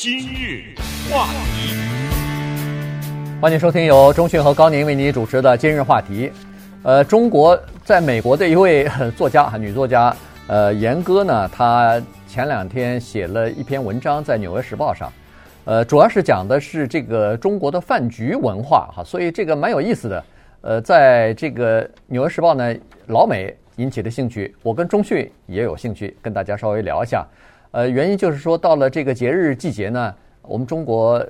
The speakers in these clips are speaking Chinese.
今日话题，欢迎收听由中讯和高宁为您主持的今日话题。呃，中国在美国的一位作家，女作家，呃，严歌呢，她前两天写了一篇文章在《纽约时报》上，呃，主要是讲的是这个中国的饭局文化哈，所以这个蛮有意思的。呃，在这个《纽约时报》呢，老美引起的兴趣，我跟中讯也有兴趣，跟大家稍微聊一下。呃，原因就是说，到了这个节日季节呢，我们中国、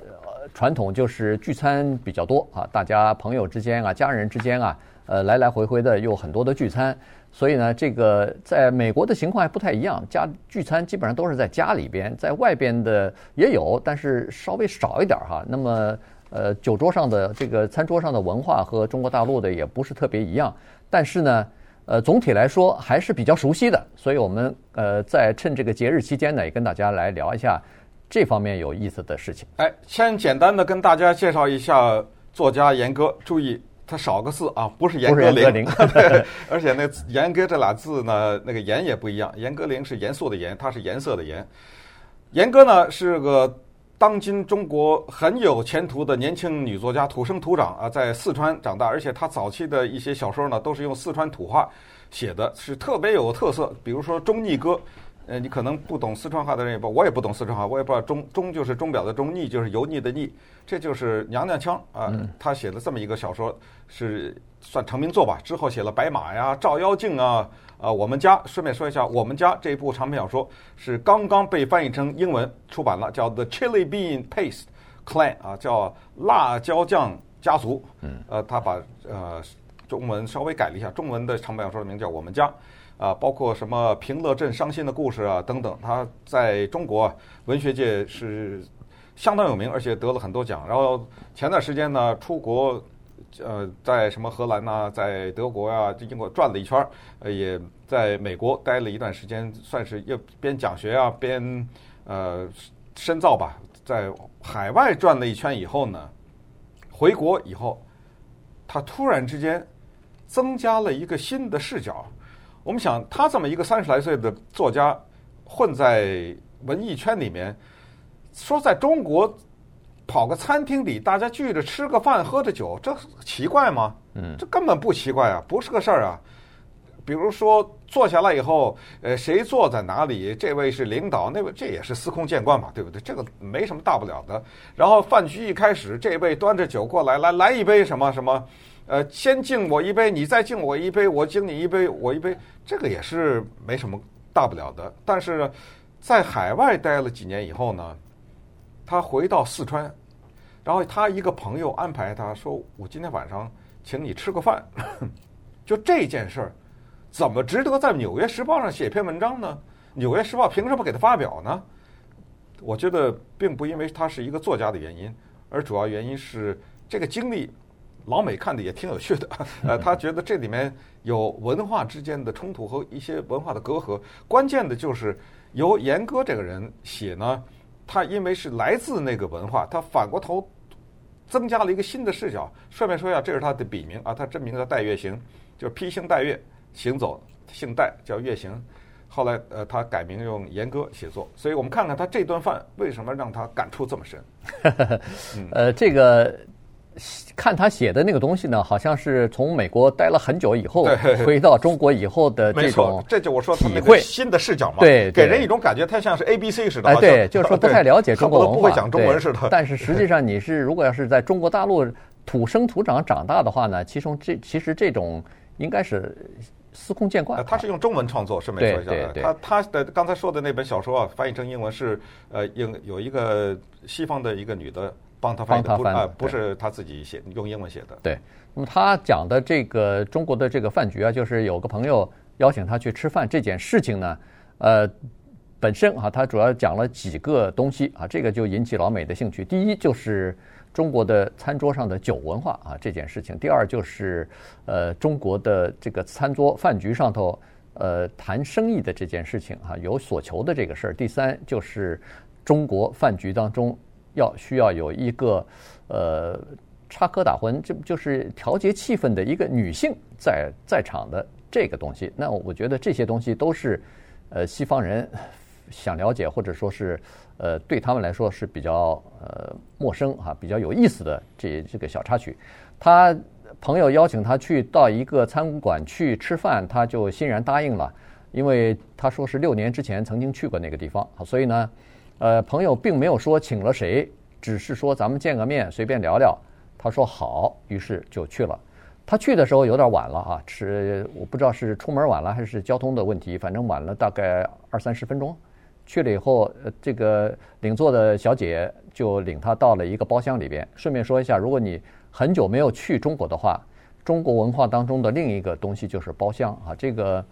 传统就是聚餐比较多啊，大家朋友之间啊、家人之间啊，呃，来来回回的有很多的聚餐。所以呢，这个在美国的情况还不太一样，家聚餐基本上都是在家里边，在外边的也有，但是稍微少一点哈。那么，呃，酒桌上的这个餐桌上的文化和中国大陆的也不是特别一样，但是呢。呃，总体来说还是比较熟悉的，所以我们呃在趁这个节日期间呢，也跟大家来聊一下这方面有意思的事情。哎，先简单的跟大家介绍一下作家严歌，注意他少个字啊，不是严歌苓，对，而且那严歌这俩字呢，那个严也不一样，严歌苓是严肃的严，它是颜色的颜。严歌呢是个。当今中国很有前途的年轻女作家，土生土长啊，在四川长大，而且她早期的一些小说呢，都是用四川土话写的，是特别有特色。比如说《钟逆歌》，呃，你可能不懂四川话的人也不，我也不懂四川话，我也不知道钟钟就是钟表的钟，逆就是油腻的腻，这就是娘娘腔啊。他写了这么一个小说，是算成名作吧。之后写了《白马》呀，《照妖镜》啊。啊，我们家顺便说一下，我们家这部长篇小说是刚刚被翻译成英文出版了，叫《The Chili Bean Paste Clan》啊，叫辣椒酱家族。嗯，呃，他把呃中文稍微改了一下，中文的长篇小说的名叫《我们家》，啊，包括什么平乐镇伤心的故事啊等等，他在中国文学界是相当有名，而且得了很多奖。然后前段时间呢，出国。呃，在什么荷兰呐、在德国呀、啊，英国转了一圈，呃，也在美国待了一段时间，算是又边讲学啊，边呃深造吧。在海外转了一圈以后呢，回国以后，他突然之间增加了一个新的视角。我们想，他这么一个三十来岁的作家，混在文艺圈里面，说在中国。跑个餐厅里，大家聚着吃个饭，喝着酒，这奇怪吗？嗯，这根本不奇怪啊，不是个事儿啊。比如说坐下来以后，呃，谁坐在哪里？这位是领导，那位这也是司空见惯嘛，对不对？这个没什么大不了的。然后饭局一开始，这位端着酒过来，来来一杯什么什么，呃，先敬我一杯，你再敬我一杯，我敬你一杯，我一杯，这个也是没什么大不了的。但是在海外待了几年以后呢，他回到四川。然后他一个朋友安排他说：“我今天晚上请你吃个饭。”就这件事儿，怎么值得在《纽约时报》上写篇文章呢？《纽约时报》凭什么给他发表呢？我觉得并不因为他是一个作家的原因，而主要原因是这个经历，老美看的也挺有趣的。呃，他觉得这里面有文化之间的冲突和一些文化的隔阂。关键的就是由严歌这个人写呢，他因为是来自那个文化，他反过头。增加了一个新的视角。顺便说一下，这是他的笔名啊，他真名叫戴月行，就是披星戴月行走，姓戴叫月行。后来呃，他改名用严歌写作。所以我们看看他这顿饭为什么让他感触这么深。嗯、呃，这个。看他写的那个东西呢，好像是从美国待了很久以后回到中国以后的这种，这就我说体会新的视角嘛，对，给人一种感觉，他像是 A B C 似的，哎，对，就是说不太了解中国文化，不会讲中文似的。但是实际上，你是如果要是在中国大陆土生土长长大的话呢，其中这其实这种应该是司空见惯。他是用中文创作，是没错的。他他的刚才说的那本小说啊，翻译成英文是呃，英有一个西方的一个女的。帮他翻的，啊，不是他自己写，用英文写的。对，那么他讲的这个中国的这个饭局啊，就是有个朋友邀请他去吃饭这件事情呢，呃，本身啊，他主要讲了几个东西啊，这个就引起老美的兴趣。第一就是中国的餐桌上的酒文化啊这件事情，第二就是呃中国的这个餐桌饭局上头呃谈生意的这件事情啊，有所求的这个事儿。第三就是中国饭局当中。要需要有一个呃插科打诨，这就是调节气氛的一个女性在在场的这个东西。那我觉得这些东西都是呃西方人想了解或者说是呃，对他们来说是比较呃陌生哈，比较有意思的这这个小插曲。他朋友邀请他去到一个餐馆去吃饭，他就欣然答应了，因为他说是六年之前曾经去过那个地方，所以呢，呃，朋友并没有说请了谁，只是说咱们见个面，随便聊聊。他说好，于是就去了。他去的时候有点晚了啊，是我不知道是出门晚了还是交通的问题，反正晚了大概二三十分钟。去了以后，呃，这个领座的小姐就领他到了一个包厢里边。顺便说一下，如果你很久没有去中国的话，中国文化当中的另一个东西就是包厢啊。这个，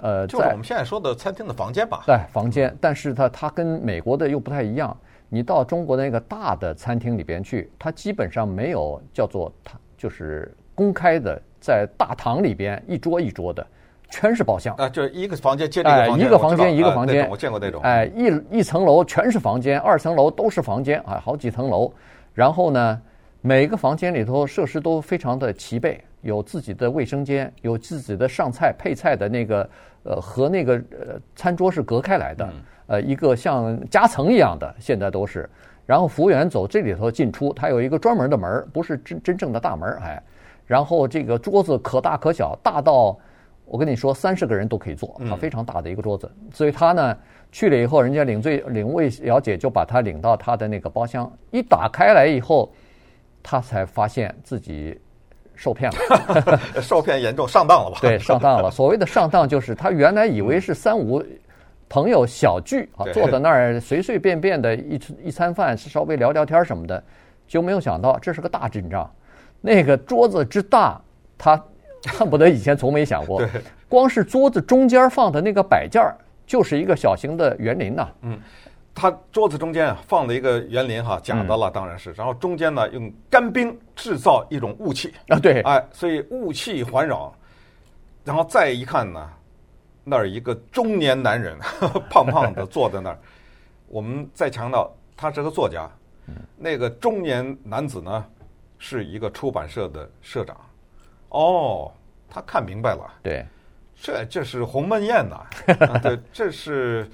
呃，就是我们现在说的餐厅的房间吧？对，房间。但是它它跟美国的又不太一样。你到中国的那个大的餐厅里边去，它基本上没有叫做它就是公开的，在大堂里边一桌一桌的。全是包厢啊，就是一个房间接着一个房间，一个房间一个房间，我见过那种。哎，一一层楼全是房间，二层楼都是房间啊，好几层楼。然后呢，每个房间里头设施都非常的齐备，有自己的卫生间，有自己的上菜配菜的那个呃和那个呃餐桌是隔开来的，呃一个像夹层一样的，现在都是。然后服务员走这里头进出，他有一个专门的门，不是真真正的大门哎。然后这个桌子可大可小，大到。我跟你说，三十个人都可以坐啊，非常大的一个桌子。所以他呢去了以后，人家领队领位小姐就把他领到他的那个包厢，一打开来以后，他才发现自己受骗了，受骗严重，上当了吧？对，上当了。所谓的上当，就是他原来以为是三五朋友小聚啊，坐在那儿随随便便的一一餐饭，稍微聊聊天什么的，就没有想到这是个大阵仗。那个桌子之大，他。恨不得以前从没想过，光是桌子中间放的那个摆件儿，就是一个小型的园林呐。嗯，他桌子中间啊放了一个园林哈，假的了当然是。然后中间呢用干冰制造一种雾气啊，对，哎，所以雾气环绕。然后再一看呢，那儿一个中年男人，胖胖的坐在那儿。我们再强调，他是个作家。那个中年男子呢，是一个出版社的社长。哦，他看明白了，对，这这是鸿门宴呐、啊，对，这是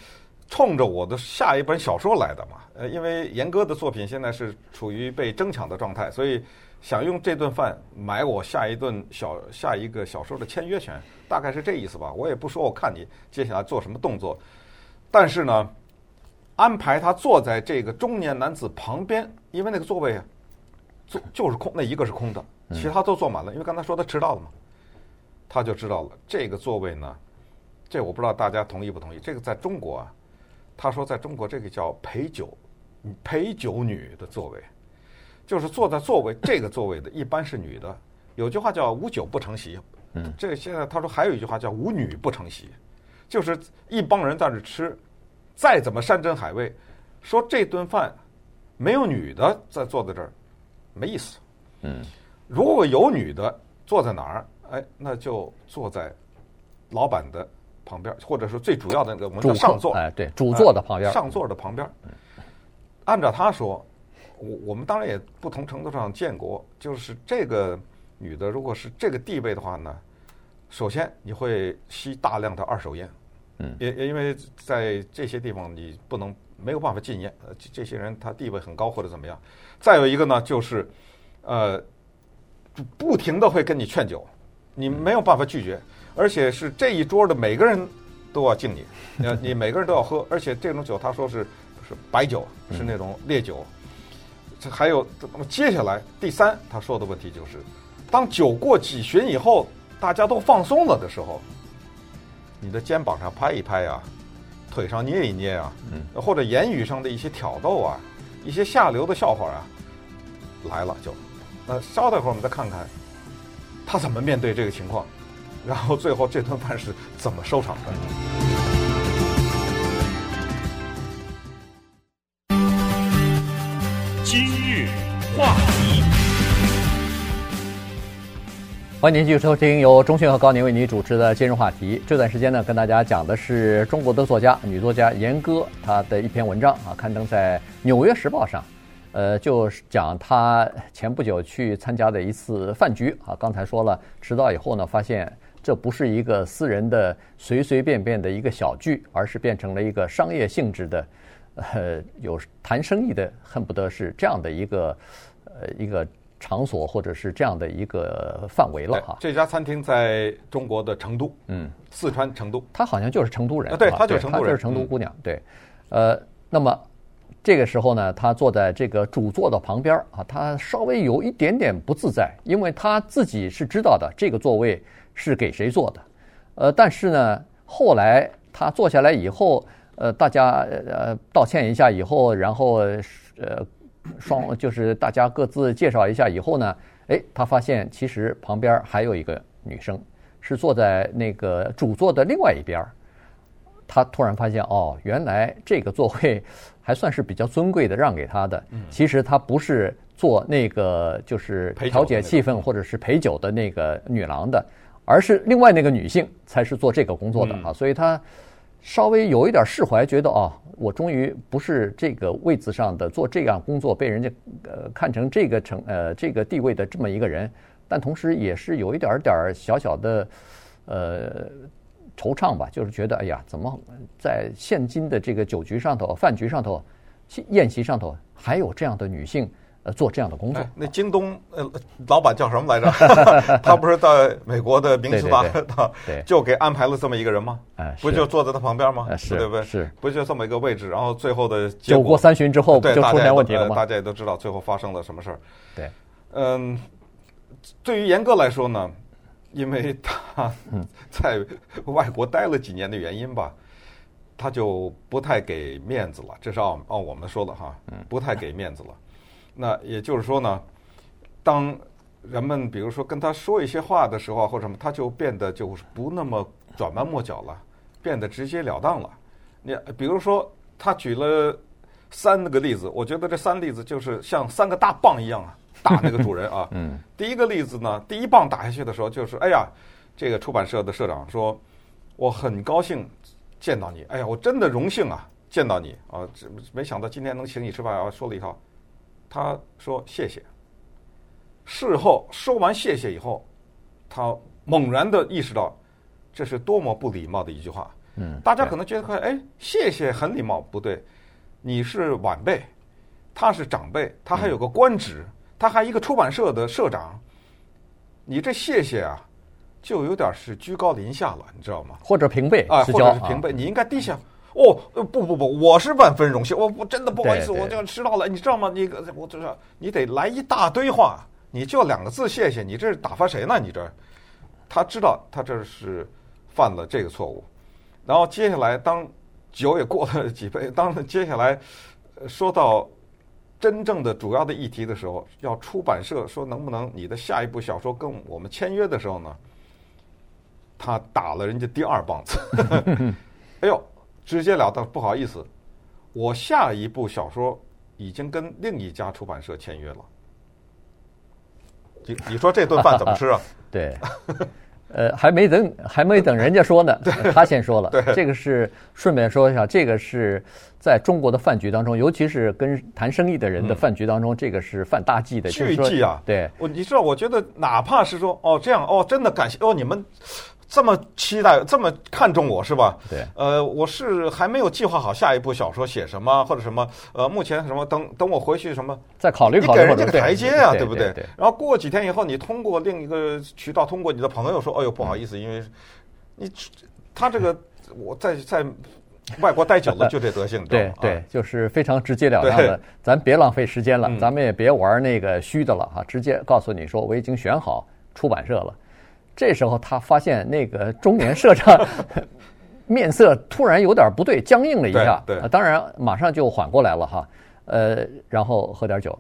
冲着我的下一本小说来的嘛。呃，因为严哥的作品现在是处于被争抢的状态，所以想用这顿饭买我下一顿小下一个小说的签约权，大概是这意思吧。我也不说，我看你接下来做什么动作，但是呢，安排他坐在这个中年男子旁边，因为那个座位啊，就就是空，那一个是空的。其他都坐满了，因为刚才说他迟到了嘛，他就知道了这个座位呢，这我不知道大家同意不同意。这个在中国啊，他说在中国这个叫陪酒陪酒女的座位，就是坐在座位这个座位的一般是女的。有句话叫无酒不成席，嗯，这个现在他说还有一句话叫无女不成席，就是一帮人在这吃，再怎么山珍海味，说这顿饭没有女的在坐在这儿，没意思，嗯。如果有女的坐在哪儿，哎，那就坐在老板的旁边，或者是最主要的那个我们叫上座，哎，对，主座的旁边，上座的旁边。按照他说，我我们当然也不同程度上见过，就是这个女的，如果是这个地位的话呢，首先你会吸大量的二手烟，嗯，也也因为在这些地方你不能没有办法禁烟，呃，这些人他地位很高或者怎么样。再有一个呢，就是呃。不停的会跟你劝酒，你没有办法拒绝，而且是这一桌的每个人都要敬你，呃，你每个人都要喝，而且这种酒他说是是白酒，是那种烈酒。这还有那么接下来第三他说的问题就是，当酒过几巡以后，大家都放松了的时候，你的肩膀上拍一拍啊，腿上捏一捏啊，或者言语上的一些挑逗啊，一些下流的笑话啊，来了就。那稍等会儿，我们再看看他怎么面对这个情况，然后最后这顿饭是怎么收场的。今日话题，欢迎您继续收听由中讯和高宁为您主持的《今日话题》。这段时间呢，跟大家讲的是中国的作家、女作家严歌她的一篇文章啊，刊登在《纽约时报》上。呃，就是讲他前不久去参加的一次饭局啊。刚才说了，迟到以后呢，发现这不是一个私人的随随便便的一个小聚，而是变成了一个商业性质的，呃 有谈生意的，恨不得是这样的一个呃一个场所或者是这样的一个范围了哈。这家餐厅在中国的成都，嗯，四川成都，他好像就是成都人，啊、对，他就是成都人，他就是成都姑娘，嗯、对，呃，那么。这个时候呢，他坐在这个主座的旁边啊，他稍微有一点点不自在，因为他自己是知道的这个座位是给谁坐的，呃，但是呢，后来他坐下来以后，呃，大家呃道歉一下以后，然后呃双就是大家各自介绍一下以后呢，哎，他发现其实旁边还有一个女生是坐在那个主座的另外一边儿。他突然发现，哦，原来这个座位还算是比较尊贵的，让给他的。其实他不是做那个就是调解气氛或者是陪酒的那个女郎的，而是另外那个女性才是做这个工作的啊。所以他稍微有一点释怀，觉得哦，我终于不是这个位子上的做这样工作被人家呃看成这个成呃这个地位的这么一个人，但同时也是有一点点小小的呃。惆怅吧，就是觉得哎呀，怎么在现今的这个酒局上头、饭局上头、宴席上头，还有这样的女性呃做这样的工作？那京东呃老板叫什么来着？他不是在美国的明斯巴，对，就给安排了这么一个人吗？哎，不就坐在他旁边吗？是，对不对？是，不就这么一个位置？然后最后的酒过三巡之后，就出现问题了吗？大家也都知道最后发生了什么事儿。对，嗯，对于严格来说呢？因为他在外国待了几年的原因吧，他就不太给面子了。这是按按我们说的哈，不太给面子了。那也就是说呢，当人们比如说跟他说一些话的时候或者什么，他就变得就是不那么转弯抹角了，变得直截了当了。你比如说，他举了三个例子，我觉得这三例子就是像三个大棒一样啊。打那个主人啊，嗯，第一个例子呢，第一棒打下去的时候，就是哎呀，这个出版社的社长说，我很高兴见到你，哎呀，我真的荣幸啊，见到你啊，这没想到今天能请你吃饭啊，说了一套，他说谢谢。事后说完谢谢以后，他猛然的意识到，这是多么不礼貌的一句话。嗯，大家可能觉得快，哎，谢谢很礼貌，不对，你是晚辈，他是长辈，他还有个官职。嗯他还一个出版社的社长，你这谢谢啊，就有点是居高临下了，你知道吗？或者平辈啊，或者是平辈，你应该低下。哦，不不不，我是万分荣幸，我我真的不好意思，我就迟到了，你知道吗？你我就是你得来一大堆话，你就两个字谢谢，你这是打发谁呢？你这，他知道他这是犯了这个错误，然后接下来当酒也过了几杯，当接下来说到。真正的主要的议题的时候，要出版社说能不能你的下一部小说跟我们签约的时候呢，他打了人家第二棒子，哎呦，直截了当，不好意思，我下一部小说已经跟另一家出版社签约了。你你说这顿饭怎么吃啊？对。呃，还没等还没等人家说呢，他先说了。这个是顺便说一下，这个是在中国的饭局当中，尤其是跟谈生意的人的饭局当中，这个是犯大忌的。巨忌啊！对，我你知道，我觉得哪怕是说哦这样哦，真的感谢哦你们。这么期待，这么看重我是吧？对。呃，我是还没有计划好下一部小说写什么或者什么。呃，目前什么等等我回去什么再考虑考虑。你给人家个台阶啊，对不对？然后过几天以后，你通过另一个渠道，通过你的朋友说：“哎呦，不好意思，因为你他这个 我在在外国待久了，就这德行。”对对，就是非常直截了当的。咱别浪费时间了，咱们也别玩那个虚的了哈，直接告诉你说我已经选好出版社了。这时候他发现那个中年社长 面色突然有点不对，僵硬了一下。对，当然马上就缓过来了哈。呃，然后喝点酒。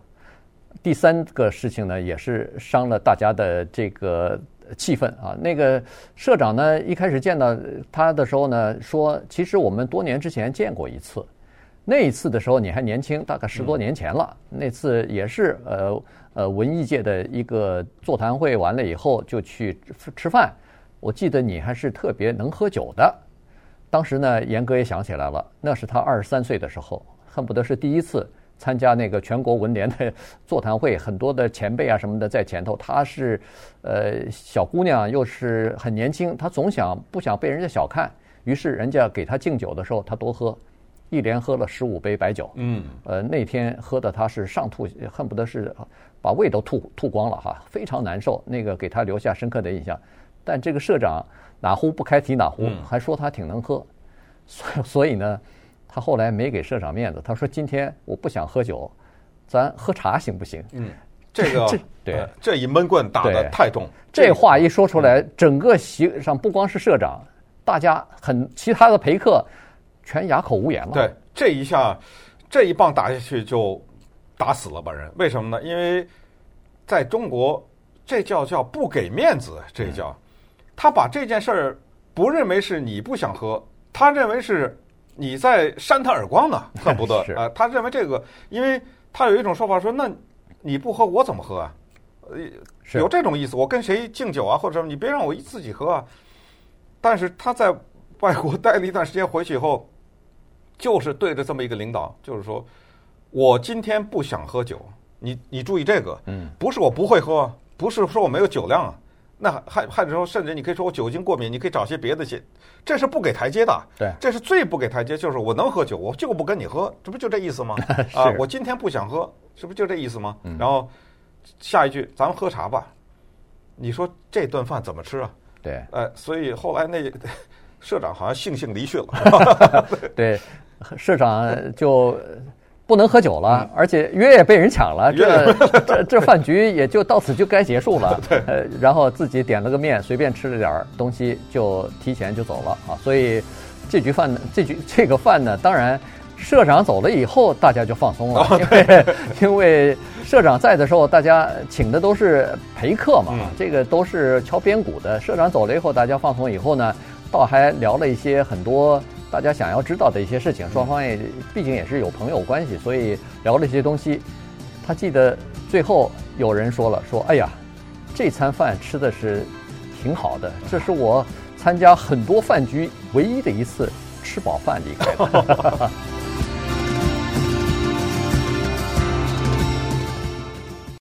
第三个事情呢，也是伤了大家的这个气氛啊。那个社长呢，一开始见到他的时候呢，说其实我们多年之前见过一次。那一次的时候你还年轻，大概十多年前了。那次也是呃。呃，文艺界的一个座谈会完了以后，就去吃饭。我记得你还是特别能喝酒的。当时呢，严哥也想起来了，那是他二十三岁的时候，恨不得是第一次参加那个全国文联的座谈会，很多的前辈啊什么的在前头。他是呃小姑娘，又是很年轻，他总想不想被人家小看，于是人家给他敬酒的时候，他多喝。一连喝了十五杯白酒。嗯，呃，那天喝的他是上吐，恨不得是把胃都吐吐光了哈，非常难受。那个给他留下深刻的印象。但这个社长哪壶不开提哪壶，还说他挺能喝，所 所以呢，他后来没给社长面子，他说今天我不想喝酒，咱喝茶行不行？嗯。这个这对、呃、这一闷棍打得太重，这话一说出来，整个席上不光是社长，大家很其他的陪客全哑口无言了。对，这一下这一棒打下去就打死了吧人。为什么呢？因为在中国这叫叫不给面子，这叫他把这件事儿不认为是你不想喝，他认为是你在扇他耳光呢，恨不得啊、呃，他认为这个，因为他有一种说法说那。你不喝我怎么喝啊？呃，有这种意思，我跟谁敬酒啊，或者什么，你别让我自己喝啊。但是他在外国待了一段时间，回去以后，就是对着这么一个领导，就是说，我今天不想喝酒，你你注意这个，嗯，不是我不会喝，不是说我没有酒量啊，那还还是说，甚至你可以说我酒精过敏，你可以找些别的些，这是不给台阶的，对，这是最不给台阶，就是我能喝酒，我就不跟你喝，这不就这意思吗？啊，我今天不想喝。这不就这意思吗？然后下一句，咱们喝茶吧。你说这顿饭怎么吃啊？对，呃，所以后来那 社长好像悻悻离去了。对，社长就不能喝酒了，而且约也被人抢了，这这这饭局也就到此就该结束了。对，呃，然后自己点了个面，随便吃了点东西，就提前就走了啊。所以这局饭，这局这个饭呢，当然。社长走了以后，大家就放松了，因为 因为社长在的时候，大家请的都是陪客嘛，这个都是敲边鼓的。社长走了以后，大家放松以后呢，倒还聊了一些很多大家想要知道的一些事情。双方也毕竟也是有朋友关系，所以聊了一些东西。他记得最后有人说了，说哎呀，这餐饭吃的是挺好的，这是我参加很多饭局唯一的一次吃饱饭离开的。